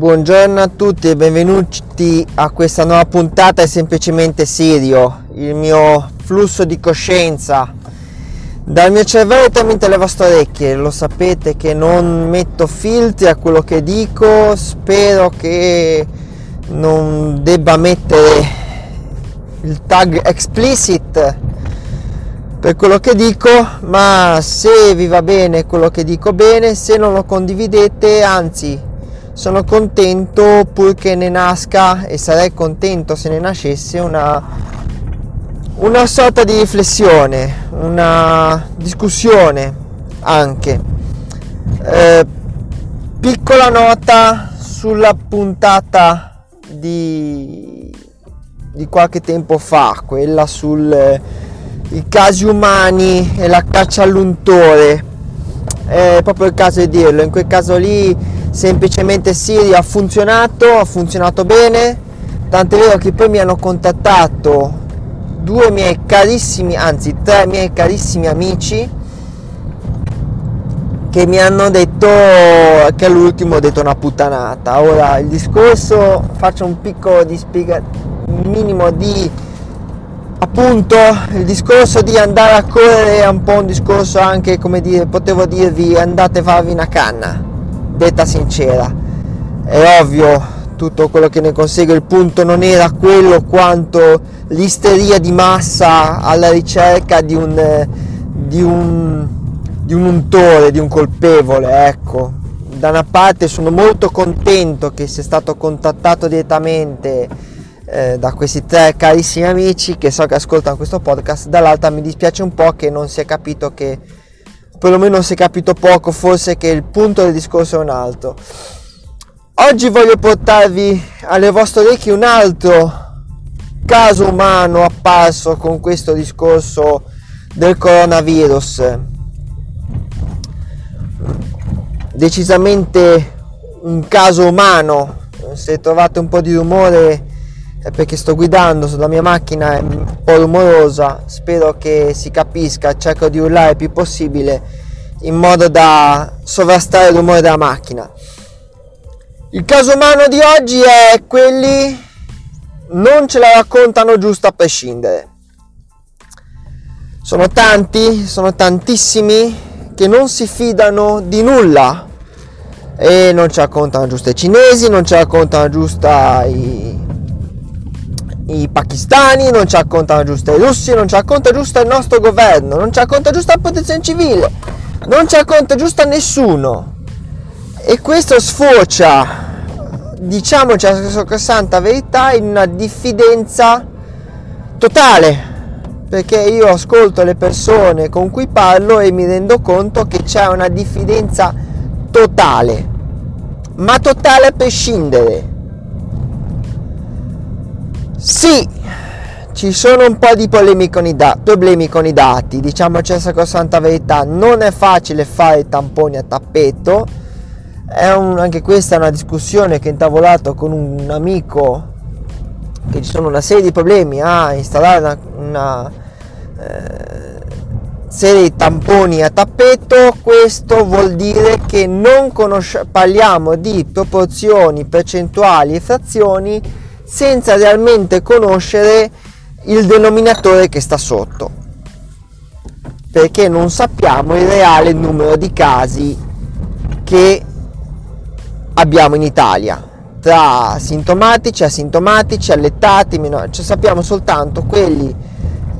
Buongiorno a tutti e benvenuti a questa nuova puntata è semplicemente Sirio, il mio flusso di coscienza dal mio cervello tramite le vostre orecchie. Lo sapete che non metto filtri a quello che dico, spero che non debba mettere il tag explicit per quello che dico, ma se vi va bene quello che dico bene, se non lo condividete, anzi sono contento purché ne nasca e sarei contento se ne nascesse una, una sorta di riflessione, una discussione anche. Eh, piccola nota sulla puntata di, di qualche tempo fa, quella sui eh, casi umani e la caccia all'untore. È proprio il caso di dirlo, in quel caso lì semplicemente Siri ha funzionato, ha funzionato bene, tant'è vero che poi mi hanno contattato due miei carissimi, anzi tre miei carissimi amici che mi hanno detto che all'ultimo ho detto una puttanata. Ora il discorso, faccio un piccolo di spiega, minimo di appunto il discorso di andare a correre è un po' un discorso anche come dire, potevo dirvi andate a farvi una canna detta sincera. È ovvio tutto quello che ne consegue, il punto non era quello quanto l'isteria di massa alla ricerca di un, di un, di un untore, di un colpevole, ecco. Da una parte sono molto contento che sia stato contattato direttamente eh, da questi tre carissimi amici che so che ascoltano questo podcast, dall'altra mi dispiace un po' che non si è capito che perlomeno si è capito poco, forse che il punto del discorso è un altro. Oggi voglio portarvi alle vostre orecchie un altro caso umano apparso con questo discorso del coronavirus. Decisamente un caso umano. Se trovate un po' di rumore è perché sto guidando sulla mia macchina è un po' rumorosa, spero che si capisca, cerco di urlare il più possibile in modo da sovrastare il rumore della macchina. Il caso umano di oggi è quelli non ce la raccontano giusto a prescindere. Sono tanti, sono tantissimi che non si fidano di nulla e non ci raccontano giusto i cinesi, non ci raccontano giusto i, i pakistani, non ci raccontano giusto i russi, non ci racconta giusto il nostro governo, non ci racconta giusto la protezione civile, non ci racconta giusto nessuno. E questo sfocia, diciamoci la santa verità, in una diffidenza totale. Perché io ascolto le persone con cui parlo e mi rendo conto che c'è una diffidenza totale, ma totale a prescindere sì, ci sono un po' di con i, da- problemi con i dati, diciamoci la santa verità, non è facile fare tamponi a tappeto, un, anche questa è una discussione che ho intavolato con un amico, che ci sono una serie di problemi a installare una, una eh, serie di tamponi a tappeto, questo vuol dire che non conosci- parliamo di proporzioni, percentuali e frazioni senza realmente conoscere il denominatore che sta sotto perché non sappiamo il reale numero di casi che abbiamo in Italia tra sintomatici, asintomatici, allettati, minori. cioè sappiamo soltanto quelli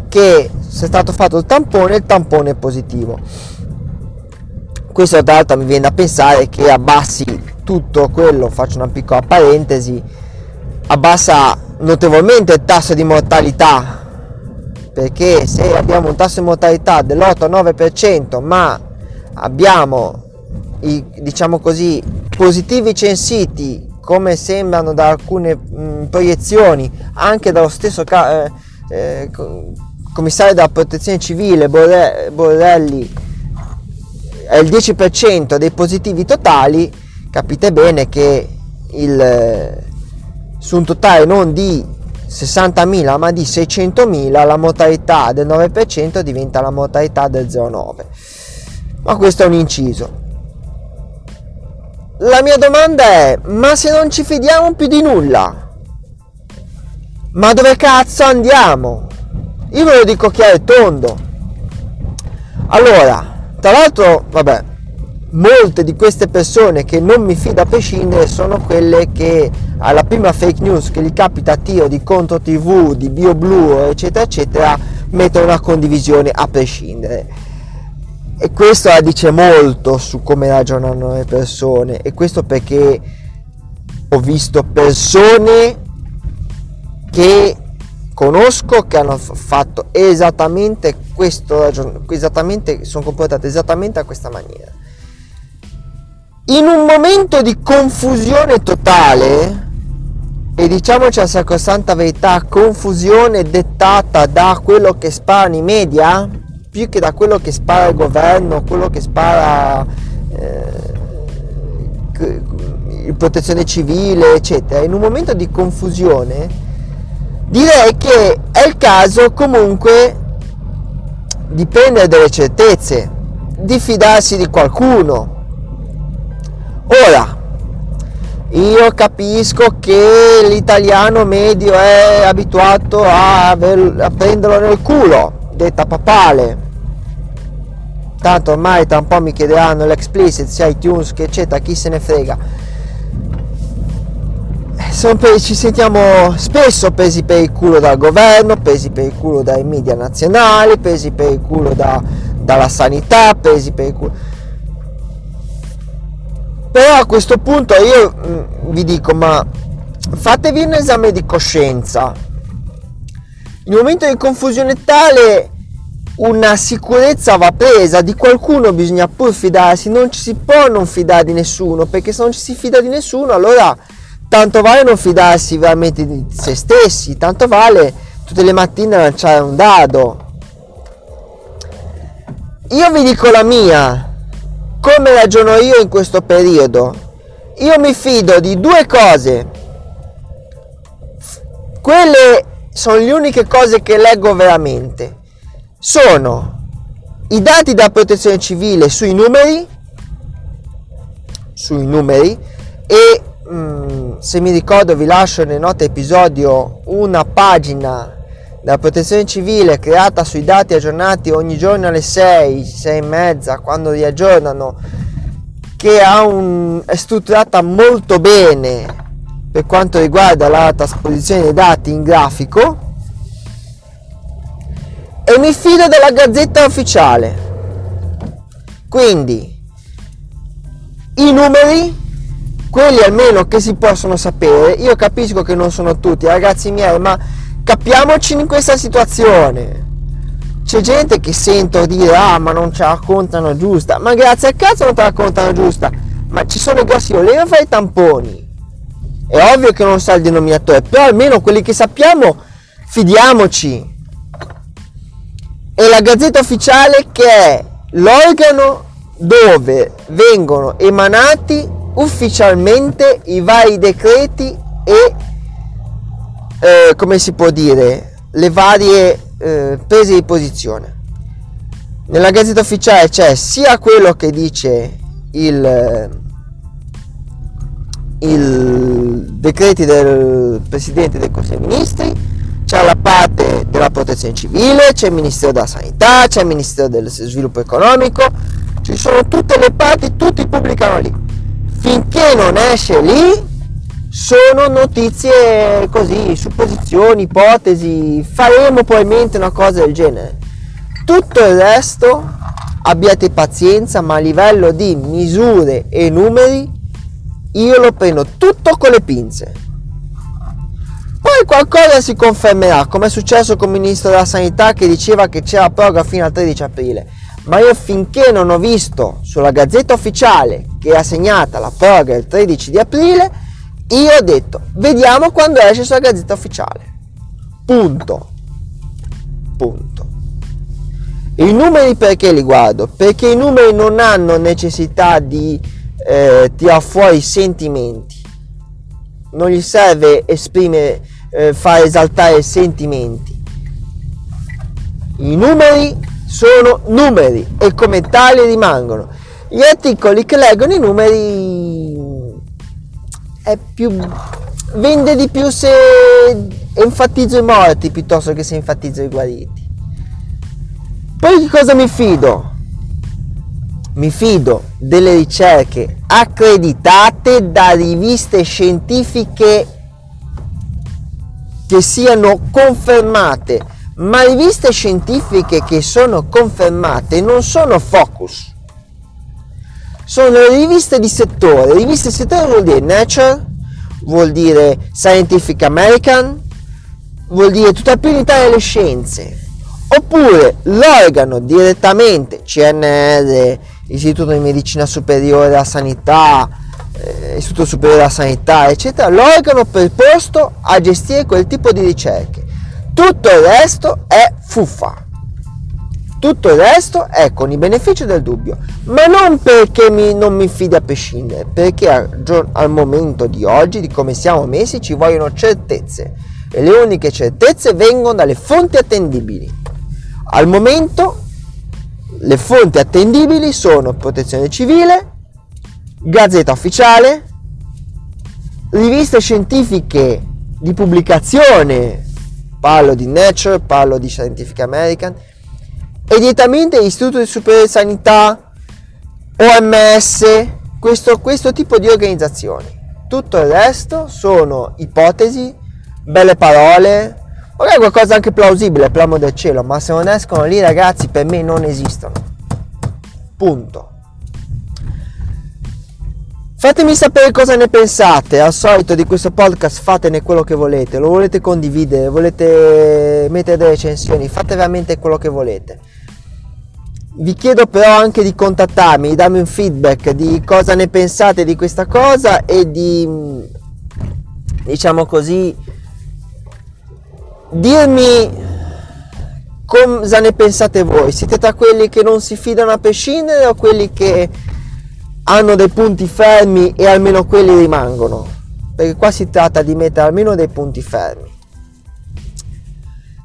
che se è stato fatto il tampone, il tampone è positivo. Questo tra l'altro mi viene da pensare che abbassi tutto quello, faccio una piccola parentesi, abbassa notevolmente il tasso di mortalità. Perché se abbiamo un tasso di mortalità dell'8-9% ma abbiamo i diciamo così positivi censiti come sembrano da alcune mh, proiezioni anche dallo stesso eh, eh, commissario della protezione civile Borrelli è il 10% dei positivi totali capite bene che il su un totale non di 60.000 ma di 600.000 la mortalità del 9% diventa la mortalità del 0,9 ma questo è un inciso la mia domanda è, ma se non ci fidiamo più di nulla, ma dove cazzo andiamo? Io ve lo dico chiaro e tondo. Allora, tra l'altro, vabbè, molte di queste persone che non mi fido a prescindere sono quelle che alla prima fake news che gli capita a tiro di contro tv, di BioBlue, eccetera, eccetera, mettono una condivisione a prescindere. E questo la dice molto su come ragionano le persone. E questo perché ho visto persone che conosco che hanno fatto esattamente questo esattamente sono comportate esattamente a questa maniera in un momento di confusione totale e diciamoci la sacrosanta verità confusione dettata da quello che sparano i media più che da quello che spara il governo quello che spara eh, protezione civile eccetera in un momento di confusione direi che è il caso comunque di prendere delle certezze, di fidarsi di qualcuno. Ora, io capisco che l'italiano medio è abituato a, a prenderlo nel culo, detta papale. Tanto ormai tra un po' mi chiederanno l'explicit, se iTunes, che eccetera, chi se ne frega ci sentiamo spesso presi per il culo dal governo, presi per il culo dai media nazionali, presi per il culo da, dalla sanità, presi per il culo. Però a questo punto io mm, vi dico, ma fatevi un esame di coscienza. In un momento di confusione tale una sicurezza va presa, di qualcuno bisogna pur fidarsi, non ci si può non fidare di nessuno, perché se non ci si fida di nessuno allora tanto vale non fidarsi veramente di se stessi, tanto vale tutte le mattine lanciare un dado. Io vi dico la mia, come ragiono io in questo periodo. Io mi fido di due cose. Quelle sono le uniche cose che leggo veramente. Sono i dati della protezione civile sui numeri, sui numeri e Mm, se mi ricordo vi lascio nelle note episodio una pagina della protezione civile creata sui dati aggiornati ogni giorno alle 6, 6 e mezza quando li aggiornano che un, è strutturata molto bene per quanto riguarda la trasposizione dei dati in grafico. E mi fido della gazzetta ufficiale. Quindi i numeri quelli almeno che si possono sapere, io capisco che non sono tutti, ragazzi miei, ma capiamoci in questa situazione. C'è gente che sento dire, ah ma non ce la raccontano giusta, ma grazie al cazzo non te la raccontano giusta, ma ci sono grossi volevo fare i tamponi. È ovvio che non sa il denominatore, però almeno quelli che sappiamo, fidiamoci. E la Gazzetta Ufficiale che è l'organo dove vengono emanati ufficialmente i vari decreti e eh, come si può dire le varie eh, prese di posizione. Nella gazzetta ufficiale c'è sia quello che dice il il decreti del presidente del consiglio dei ministri c'è la parte della protezione civile c'è il ministero della sanità c'è il ministero del sviluppo economico ci sono tutte le parti tutti pubblicano lì. Finché non esce lì sono notizie così, supposizioni, ipotesi, faremo probabilmente una cosa del genere. Tutto il resto abbiate pazienza, ma a livello di misure e numeri io lo prendo tutto con le pinze. Poi qualcosa si confermerà, come è successo con il ministro della sanità che diceva che c'era proroga fino al 13 aprile ma io finché non ho visto sulla gazzetta ufficiale che è assegnata la proroga il 13 di aprile, io ho detto vediamo quando esce sulla gazzetta ufficiale. Punto. Punto. I numeri perché li guardo? Perché i numeri non hanno necessità di eh, tirare fuori sentimenti. Non gli serve esprimere, eh, far esaltare sentimenti. I numeri sono numeri e come tali rimangono. Gli articoli che leggono i numeri è più vende di più se enfatizzo i morti piuttosto che se enfatizzo i guariti. Poi di cosa mi fido? Mi fido delle ricerche accreditate da riviste scientifiche che siano confermate, ma riviste scientifiche che sono confermate non sono focus, sono riviste di settore. Riviste di settore vuol dire Nature, vuol dire Scientific American, vuol dire tutta unità delle scienze. Oppure l'organo direttamente, CNR, Istituto di Medicina Superiore alla Sanità, eh, Istituto Superiore alla Sanità, eccetera, l'organo preposto a gestire quel tipo di ricerche. Tutto il resto è fuffa. Tutto il resto è con i benefici del dubbio, ma non perché mi, non mi fidi a prescindere, perché al, al momento di oggi, di come siamo messi, ci vogliono certezze e le uniche certezze vengono dalle fonti attendibili. Al momento le fonti attendibili sono Protezione Civile, Gazzetta Ufficiale, riviste scientifiche di pubblicazione, parlo di Nature, parlo di Scientific American, e direttamente Istituto di Superiore Sanità, OMS, questo, questo tipo di organizzazioni. Tutto il resto sono ipotesi, belle parole, magari qualcosa anche plausibile per l'amore del cielo, ma se non escono lì ragazzi per me non esistono. Punto. Fatemi sapere cosa ne pensate, al solito di questo podcast fatene quello che volete, lo volete condividere, volete mettere delle recensioni, fate veramente quello che volete. Vi chiedo però anche di contattarmi, di darmi un feedback di cosa ne pensate di questa cosa e di, diciamo così, dirmi cosa ne pensate voi. Siete tra quelli che non si fidano a prescindere o quelli che hanno dei punti fermi e almeno quelli rimangono? Perché qua si tratta di mettere almeno dei punti fermi.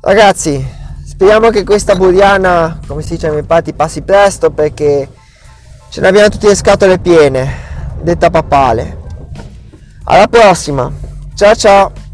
Ragazzi, Speriamo che questa buriana, come si dice ai miei pati, passi presto perché ce ne abbiamo tutte le scatole piene, detta papale. Alla prossima, ciao ciao!